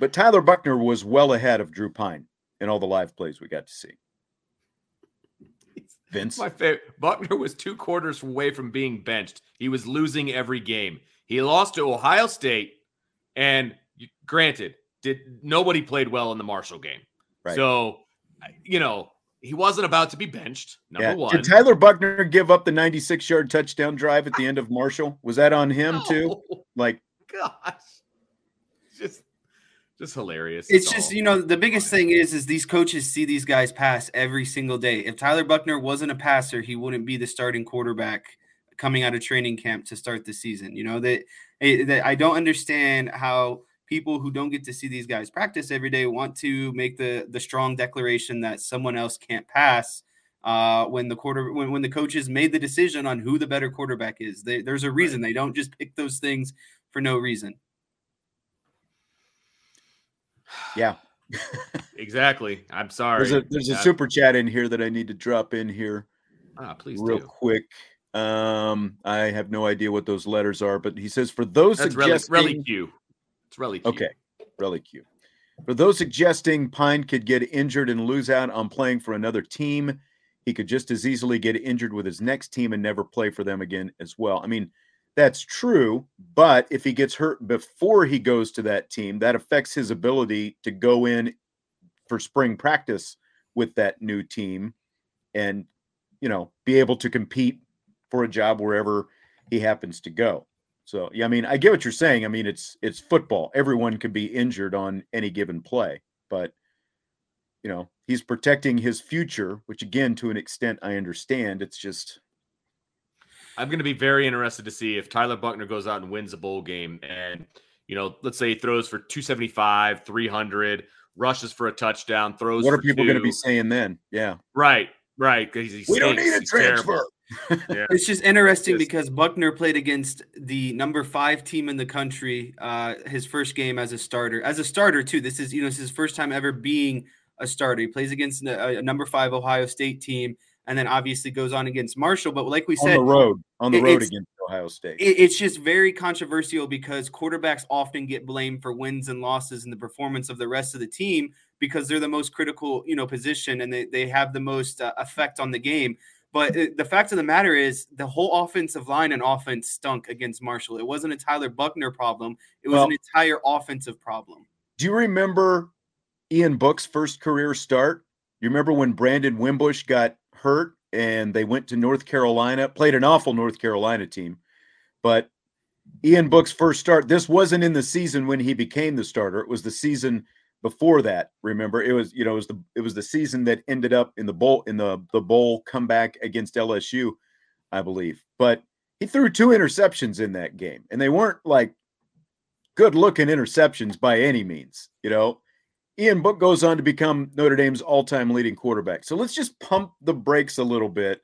but Tyler Buchner was well ahead of Drew Pyne in all the live plays we got to see. <laughs> Vince? My favorite. Buchner was two quarters away from being benched. He was losing every game. He lost to Ohio State, and granted, did nobody played well in the Marshall game. Right. So, you know, he wasn't about to be benched. Number Yeah. one. Did Tyler Buchner give up the 96 yard touchdown drive at the end of Marshall? Was that on him too? Like, <laughs> Gosh, just, just hilarious. It's all. just you know the biggest thing is is these coaches see these guys pass every single day. If Tyler Buchner wasn't a passer, he wouldn't be the starting quarterback coming out of training camp to start the season. You know that, that I don't understand how people who don't get to see these guys practice every day want to make the the strong declaration that someone else can't pass. Uh, when the quarter when, when the coaches made the decision on who the better quarterback is, they, there's a reason they don't just pick those things for no reason. yeah. <sighs> exactly. I'm sorry. There's a there's a Uh, super chat in here that I need to drop in here. ah, please real do. quick. Um, I have no idea what those letters are, but he says for those That's suggesting, really cute. It's really cute. okay, really cute. For those suggesting Pyne could get injured and lose out on playing for another team, he could just as easily get injured with his next team and never play for them again as well. I mean, that's true, but if he gets hurt before he goes to that team, that affects his ability to go in for spring practice with that new team and you know be able to compete for a job wherever he happens to go so yeah i mean i get what you're saying i mean it's it's football everyone can be injured on any given play but you know he's protecting his future which again to an extent i understand it's just I'm going to be very interested to see if Tyler Buchner goes out and wins a bowl game and, you know, let's say he throws for 275, 300, rushes for a touchdown, throws What are people going to be saying then? Yeah. Right, right. Because he We don't need a He's transfer. Yeah. It's just interesting Yes. because Buchner played against the number five team in the country. Uh, his first game as a starter, as a starter too. This is you know this is his first time ever being a starter. He plays against a, a number five Ohio State team, and then obviously goes on against Marshall. But like we On said, the road. On the it- road against Ohio State. it, it's just very controversial because quarterbacks often get blamed for wins and losses and the performance of the rest of the team because they're the most critical, you know, position and they, they have the most uh, effect on the game. But the fact of the matter is, the whole offensive line and offense stunk against Marshall. It wasn't a Tyler Buchner problem; it was Well- an entire offensive problem. Do you remember Ian Book's first career start? You remember when Brandon Wimbush got hurt and they went to North Carolina, played an awful North Carolina team, but Ian Book's first start, this wasn't in the season when he became the starter. It was the season before that. Remember, it was, you know, it was the it was the season that ended up in the bowl in the the bowl comeback against LSU, I believe. But he threw two interceptions in that game, and they weren't like good looking interceptions by any means. You know, Ian Book goes on to become Notre Dame's all time leading quarterback. So let's just pump the brakes a little bit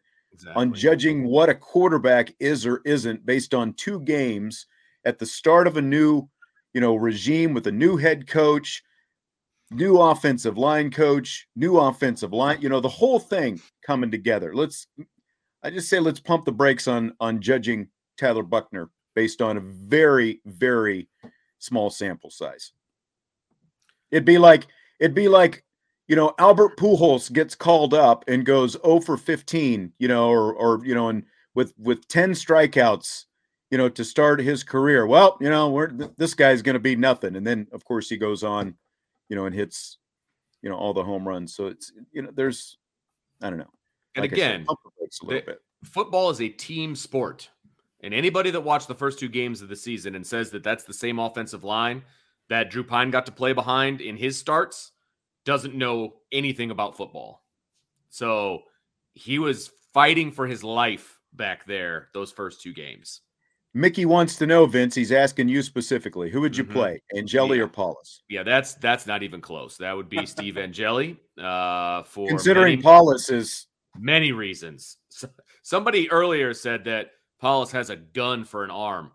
on judging what a quarterback is or isn't based on two games at the start of a new, you know, regime with a new head coach, new offensive line coach, new offensive line, you know, the whole thing coming together. Let's I just say let's pump the brakes on on judging Tyler Buchner based on a very very small sample size. It'd be like it'd be like you know Albert Pujols gets called up and goes 0 for 15, you know, or or you know, and with with 10 strikeouts, you know, to start his career. Well, you know, we're th- this guy's going to be nothing, and then of course he goes on, you know, and hits, you know, all the home runs. So it's you know, there's, I don't know. And Like said, again, the brakes a little they- bit. football is a team sport. And anybody that watched the first two games of the season and says that that's the same offensive line that Drew Pyne got to play behind in his starts doesn't know anything about football. So he was fighting for his life back there those first two games. Mickey wants to know, Vince. He's asking you specifically. Who would you Mhm. play, Angeli Yeah. or Powlus? Yeah, that's that's not even close. That would be Steve Angeli uh, for Considering many- Powlus is many reasons. S- Somebody earlier said that Powlus has a gun for an arm.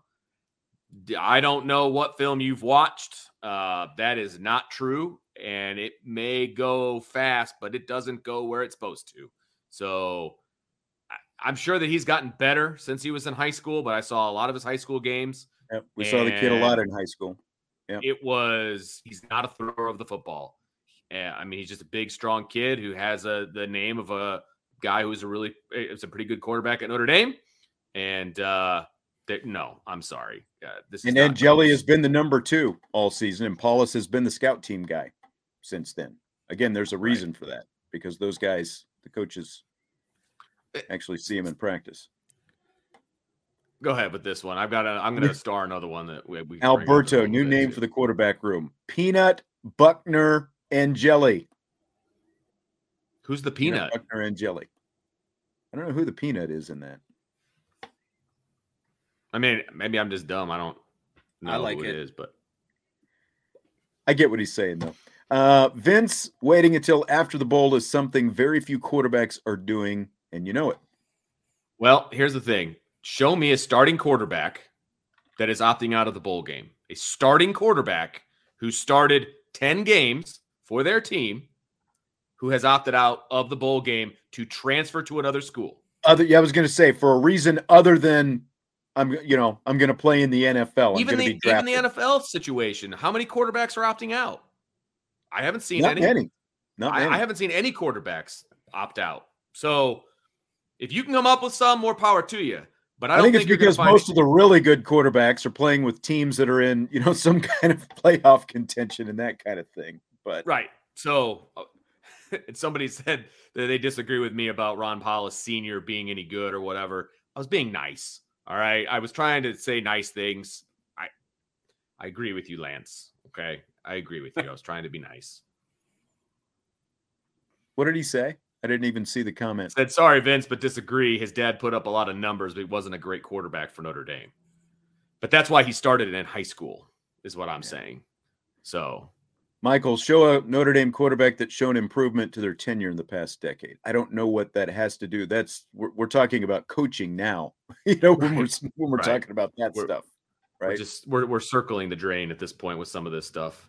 I don't know what film you've watched. Uh, that is not true, and it may go fast, but it doesn't go where it's supposed to. So I'm sure that he's gotten better since he was in high school, but I saw a lot of his high school games. Yep, we saw the kid a lot in high school. Yep. It was he's not a thrower of the football. I mean, he's just a big, strong kid who has a the name of a guy who's a really it's a pretty good quarterback at Notre Dame. And uh that no, I'm sorry. Uh, this is And Angeli close. has been the number two all season, and Powlus has been the scout team guy since then. Again, there's a Right. reason for that because those guys, the coaches, Eh, actually see him in practice. Go ahead with this one. I've got. A, I'm going to star another one that we. we can bring up in a Alberto, new name too. for the quarterback room: Peanut, Buchner, and Jelly. Who's the peanut? Buchner, and Jelly. I don't know who the peanut is in that. I mean, maybe I'm just dumb. I don't know I like who it it. is, but I get what he's saying though. Uh, Vince waiting until after the bowl is something very few quarterbacks are doing, and you know it. Well, here's the thing. Show me a starting quarterback that is opting out of the bowl game. A starting quarterback who started 10 games for their team who has opted out of the bowl game to transfer to another school. Other, yeah, I was going to say for a reason other than I'm, you know, I'm going to play in the NFL. I'm even the even the NFL situation, how many quarterbacks are opting out? I haven't seen Not any. Not I. I haven't seen any quarterbacks opt out. So if you can come up with some, more power to you. But I, I, don't think it's because most of the really good quarterbacks are playing with teams that are in, you know, <laughs> some kind of playoff contention and that kind of thing. But Right. So, uh, <laughs> somebody said that they disagree with me about Ron Powlus Sr. being any good or whatever. I was being nice. All right. I was trying to say nice things. I I agree with you, Lance. Okay. I agree with you. I was trying to be nice. what did he say? I didn't even see the comment. Said sorry, Vince, but disagree. His dad put up a lot of numbers, but he wasn't a great quarterback for Notre Dame. But that's why he started it in high school, is what I'm yeah. saying. So Michael, show a Notre Dame quarterback that's shown improvement to their tenure in the past decade. I don't know what that has to do. That's we're, we're talking about coaching now. <laughs> you know, when we're when we're right. talking about that we're, stuff, right? We're just we're we're circling the drain at this point with some of this stuff.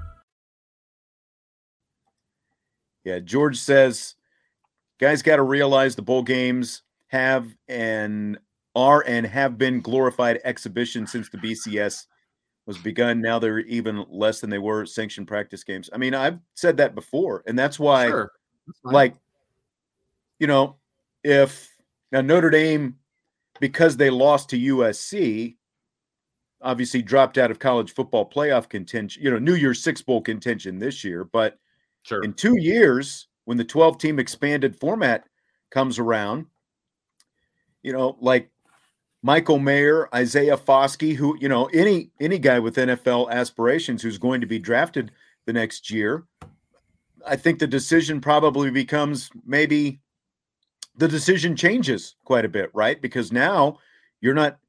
Yeah, George says, guys got to realize the bowl games have and are and have been glorified exhibitions since the BCS was begun. Now they're even less than they were sanctioned practice games. I mean, I've said that before, and that's why, sure. that's like, you know, if now Notre Dame, because they lost to USC, obviously dropped out of college football playoff contention, you know, New Year's Six Bowl contention this year, but Sure. In two years, when the 12 team expanded format comes around, you know, like Michael Mayer, Isaiah Foskey, who, you know, any any guy with NFL aspirations who's going to be drafted the next year, I think the decision probably becomes maybe the decision changes quite a bit, right? Because now you're not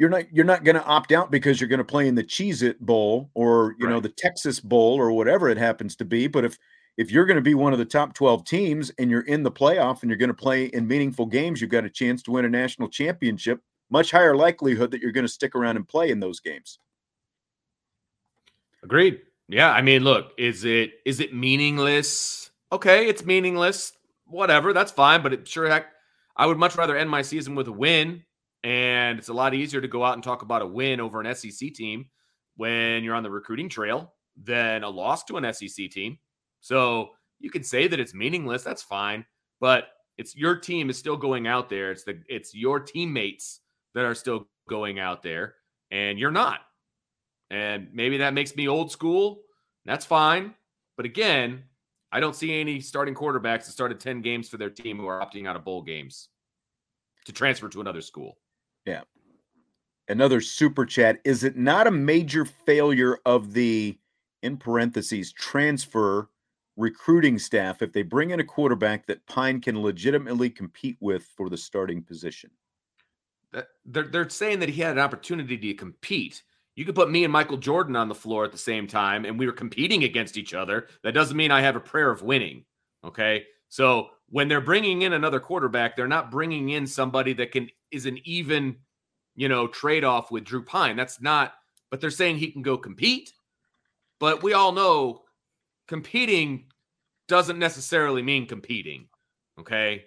you're not you're not going to opt out because you're going to play in the Cheez It Bowl or you right. know the Texas Bowl or whatever it happens to be. But if if you're going to be one of the top 12 teams and you're in the playoff and you're going to play in meaningful games, you've got a chance to win a national championship. Much higher likelihood that you're going to stick around and play in those games. Agreed. Yeah, I mean, look, is it is it meaningless? Okay, it's meaningless. Whatever, that's fine. But it sure heck, I would much rather end my season with a win and it's a lot easier to go out and talk about a win over an SEC team when you're on the recruiting trail than a loss to an SEC team. So you can say that it's meaningless. That's fine. But it's your team is still going out there. It's the it's your teammates that are still going out there, and you're not. And maybe that makes me old school. That's fine. But again, I don't see any starting quarterbacks that started 10 games for their team who are opting out of bowl games to transfer to another school. Yeah. Another super chat. Is it not a major failure of the, in parentheses, transfer recruiting staff if they bring in a quarterback that Pyne can legitimately compete with for the starting position? They're, they're saying that he had an opportunity to compete. You could put me and Michael Jordan on the floor at the same time and we were competing against each other. That doesn't mean I have a prayer of winning. Okay. So when they're bringing in another quarterback, they're not bringing in somebody that can is an even, you know, trade off with Drew Pyne. That's not, but they're saying he can go compete. But we all know competing doesn't necessarily mean competing. Okay.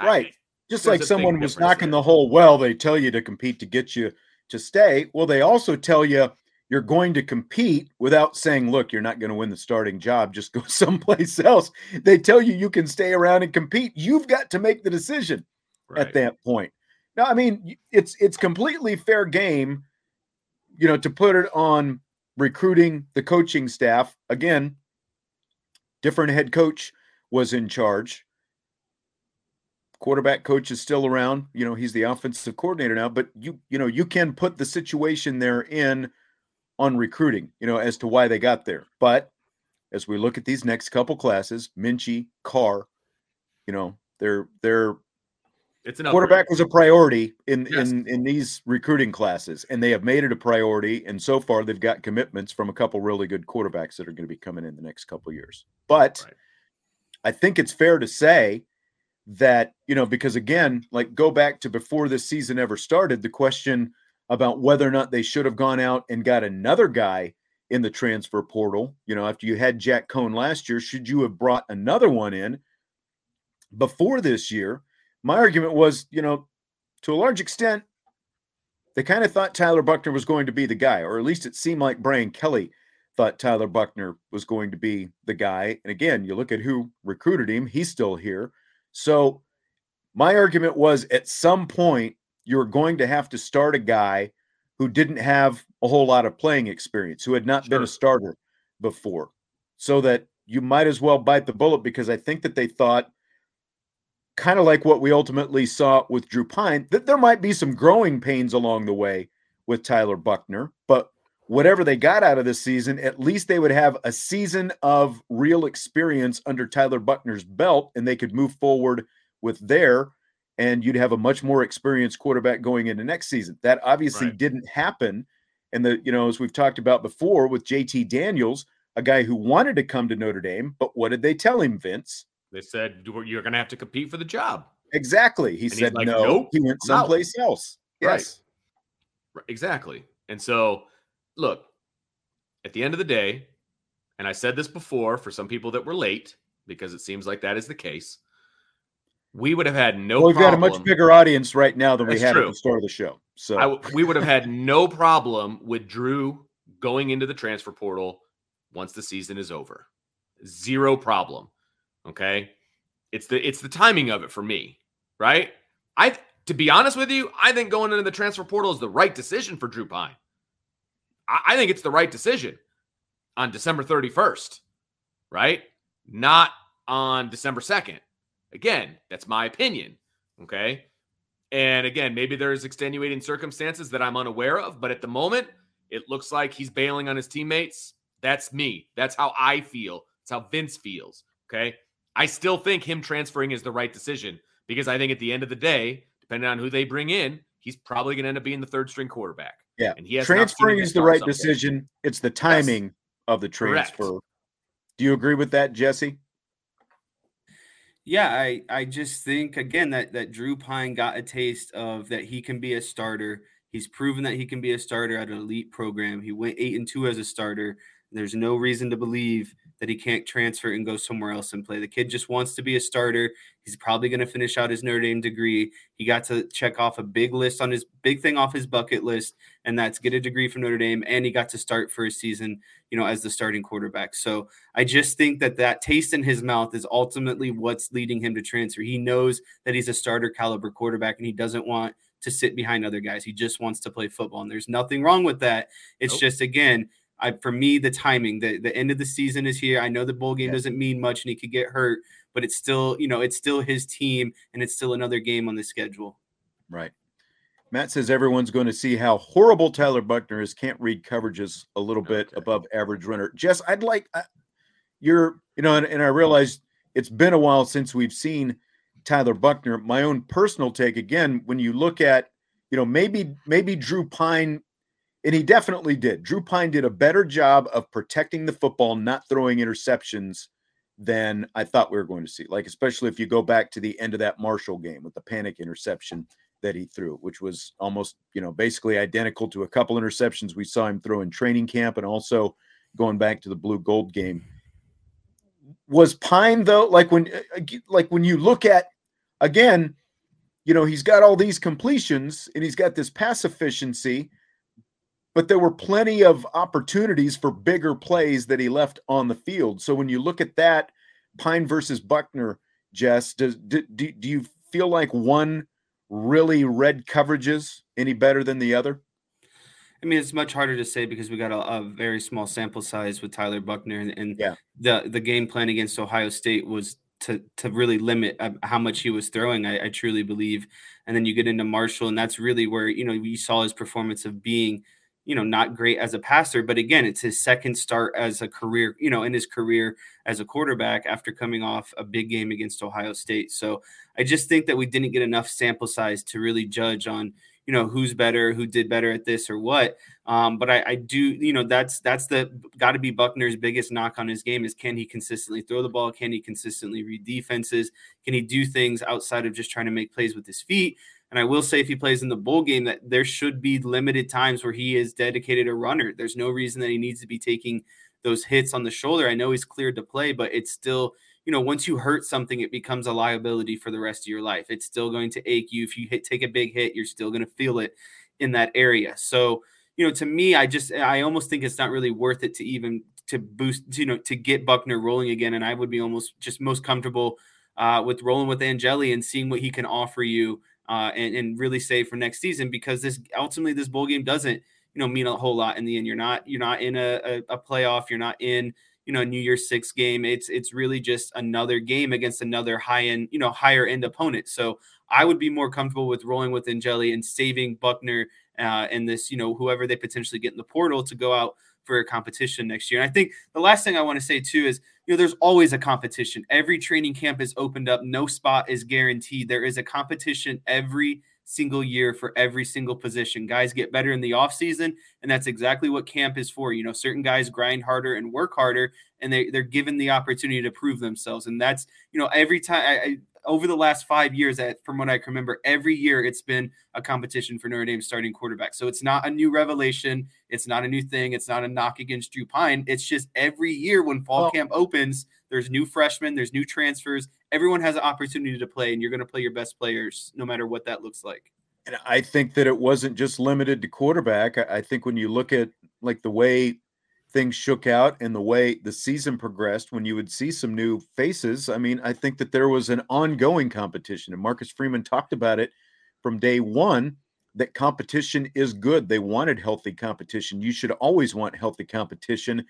Right. I, Just like someone was knocking there. the whole well, they tell you to compete to get you to stay. Well, they also tell you you're going to compete without saying, look, you're not going to win the starting job. <laughs> Just go someplace else. They tell you you can stay around and compete. You've got to make the decision right. at that point. Now, I mean, it's it's completely fair game, you know, to put it on recruiting the coaching staff. Again, different head coach was in charge. Quarterback coach is still around. You know, he's the offensive coordinator now, but you you know, you can put the situation they're in on recruiting, you know, as to why they got there. But as we look at these next couple classes, Minchey, Carr, you know, they're they're It's an quarterback upgrade. was a priority in Yes. in in these recruiting classes, and they have made it a priority. And so far, they've got commitments from a couple really good quarterbacks that are going to be coming in the next couple years. But Right. I think it's fair to say that you know because again, like go back to before this season ever started, the question about whether or not they should have gone out and got another guy in the transfer portal. You know, after you had Jack Coan last year, should you have brought another one in before this year? My argument was, you know, to a large extent, they kind of thought Tyler Buchner was going to be the guy, or at least it seemed like Brian Kelly thought Tyler Buchner was going to be the guy. And again, you look at who recruited him, he's still here. So my argument was at some point, you're going to have to start a guy who didn't have a whole lot of playing experience, who had not been a starter before, so that you might as well bite the bullet because I think that they thought, kind of like what we ultimately saw with Drew Pyne, that there might be some growing pains along the way with Tyler Buchner, but whatever they got out of this season, at least they would have a season of real experience under Tyler Buchner's belt and they could move forward with there and you'd have a much more experienced quarterback going into next season. That obviously Right. didn't happen. And the, you know, as we've talked about before with JT Daniels, a guy who wanted to come to Notre Dame, but what did they tell him, Vince? They said "You're- going to have to compete for the job. Exactly. He And said like, no. "Nope, he went I'm out." someplace else. Right. Yes. Right, Exactly. And so, look, at the end of the day, and I said this before for some people that were late, because it seems like that is the case, we would have had no well, we've problem. got a much bigger audience right now than we That's had at the start of the show. So w- we would have had no problem with Drew going into the transfer portal once the season is over. Zero problem. Okay? It's the it's the timing of it for me, right? I to be honest with you, I think going into the transfer portal is the right decision for Drew Pyne. I, I think it's the right decision on December 31st, right? Not on December 2nd. Again, that's my opinion. Okay. And again, maybe there's extenuating circumstances that I'm unaware of, but at the moment, it looks like he's bailing on his teammates. That's me. That's how I feel. That's how Vince feels. Okay. I still think him transferring is the right decision because I think at the end of the day, depending on who they bring in, he's probably going to end up being the third string quarterback. yeah, And he has transferring is the right decision. It's the timing of the Correct. transfer. Do you agree with that, Jesse? Yeah, I I just think again that that Drew Pyne got a taste of that he can be a starter. He's proven that he can be a starter at an elite program. He went 8 and 2 as a starter. There's no reason to believe that he can't transfer and go somewhere else and play. The kid just wants to be a starter. He's probably going to finish out his Notre Dame degree. He got to check off a big list on his big thing off his bucket list, and that's get a degree from Notre Dame. And he got to start for a season, you know, as the starting quarterback. So I just think that that taste in his mouth is ultimately what's leading him to transfer. He knows that he's a starter caliber quarterback, and he doesn't want to sit behind other guys. He just wants to play football, and there's nothing wrong with that. It's Nope. just again I, for me, the timing, the, the end of the season is here. I know the bowl game Yeah. doesn't mean much and he could get hurt, but it's still, you know, it's still his team and it's still another game on the schedule. Right. Matt says everyone's going to see how horrible Tyler Buchner is. Can't read coverages a little bit above average runner. Jess, I'd like uh, you're, you know, and, and I realize it's been a while since we've seen Tyler Buchner. My own personal take again, when you look at, you know, maybe maybe Drew Pyne, and he definitely did. Drew Pyne did a better job of protecting the football, not throwing interceptions than I thought we were going to see. Like, especially if you go back to the end of that Marshall game with the panic interception that he threw, which was almost, you know, basically identical to a couple interceptions we saw him throw in training camp and also going back to the blue gold game. Was Pyne though, like when uh, like when you look at again, you know, he's got all these completions and he's got this pass efficiency, but there were plenty of opportunities for bigger plays that he left on the field. So when you look at that, Pyne versus Buchner, Jess, does do, do, do you feel like one really read coverages any better than the other? I mean, it's much harder to say because we got a, a very small sample size with Tyler Buchner, and, and Yeah. the the game plan against Ohio State was to to really limit uh, how much he was throwing. I, I truly believe, and then you get into Marshall, and that's really where you know we saw his performance of being, you know, not great as a passer. But again, it's his second start as a career, you know, in his career as a quarterback after coming off a big game against Ohio State. So I just think that we didn't get enough sample size to really judge on, you know, who's better, who did better at this or what. Um, but I, I do, you know, that's that's the got to be Buchner's biggest knock on his game is can he consistently throw the ball? Can he consistently read defenses? Can he do things outside of just trying to make plays with his feet? And I will say, if he plays in the bowl game, that there should be limited times where he is dedicated a runner. There's no reason that he needs to be taking those hits on the shoulder. I know he's cleared to play, but it's still, you know, once you hurt something, it becomes a liability for the rest of your life. It's still going to ache you. If you hit, take a big hit, you're still going to feel it in that area. So, you know, to me, I just, I almost think it's not really worth it to even to boost, you know, to get Buchner rolling again. And I would be almost just most comfortable uh, with rolling with Angeli and seeing what he can offer you uh, and, and really save for next season because this ultimately this bowl game doesn't you know mean a whole lot in the end. You're not you're not in a, a, a playoff. You're not in you know New Year's Six game. It's it's really just another game against another high end you know higher end opponent. So I would be more comfortable with rolling with Angeli and saving Buchner uh, and this you know whoever they potentially get in the portal to go out for a competition next year. And I think the last thing I want to say too is, you know, there's always a competition. Every training camp is opened up. No spot is guaranteed. There is a competition every single year for every single position. Guys get better in the off season, and that's exactly what camp is for. You know, certain guys grind harder and work harder, and they they're given the opportunity to prove themselves. And that's you know every time I, over the last five years, from what I can remember, every year it's been a competition for Notre Dame starting quarterback. So it's not a new revelation. It's not a new thing. It's not a knock against Drew Pyne. It's just every year when fall well, camp opens, there's new freshmen, there's new transfers. Everyone has an opportunity to play, and you're going to play your best players no matter what that looks like. And I think that it wasn't just limited to quarterback. I think when you look at like the way things shook out and the way the season progressed when you would see some new faces i mean i think that there was an ongoing competition and marcus freeman talked about it from day one that competition is good. They wanted healthy competition. You should always want healthy competition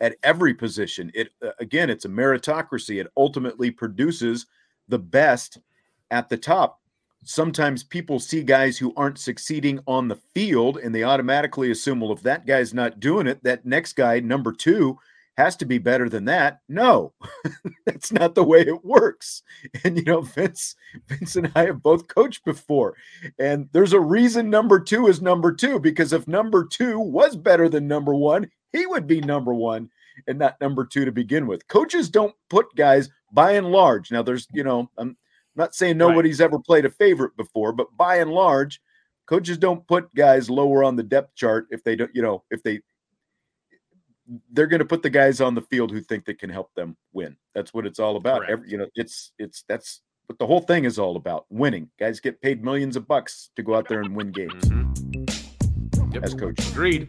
at every position. It uh, again it's a meritocracy. It ultimately produces the best at the top sometimes people see guys who aren't succeeding on the field and they automatically assume, well, if that guy's not doing it, that next guy, number two, has to be better than that. No, <laughs> that's not the way it works. And you know, Vince, Vince and I have both coached before. And there's a reason number two is number two, because if number two was better than number one, he would be number one and not number two to begin with. Coaches don't put guys by and large. Now there's, you know, um, not saying nobody's right. ever played a favorite before, but by and large, coaches don't put guys lower on the depth chart if they don't, you know, if they they're going to put the guys on the field who think they can help them win. That's what it's all about. Every, you know, it's it's that's what the whole thing is all about. Winning. Guys get paid millions of bucks to go out there and win games. Mm-hmm. Yep. As coaches. Agreed.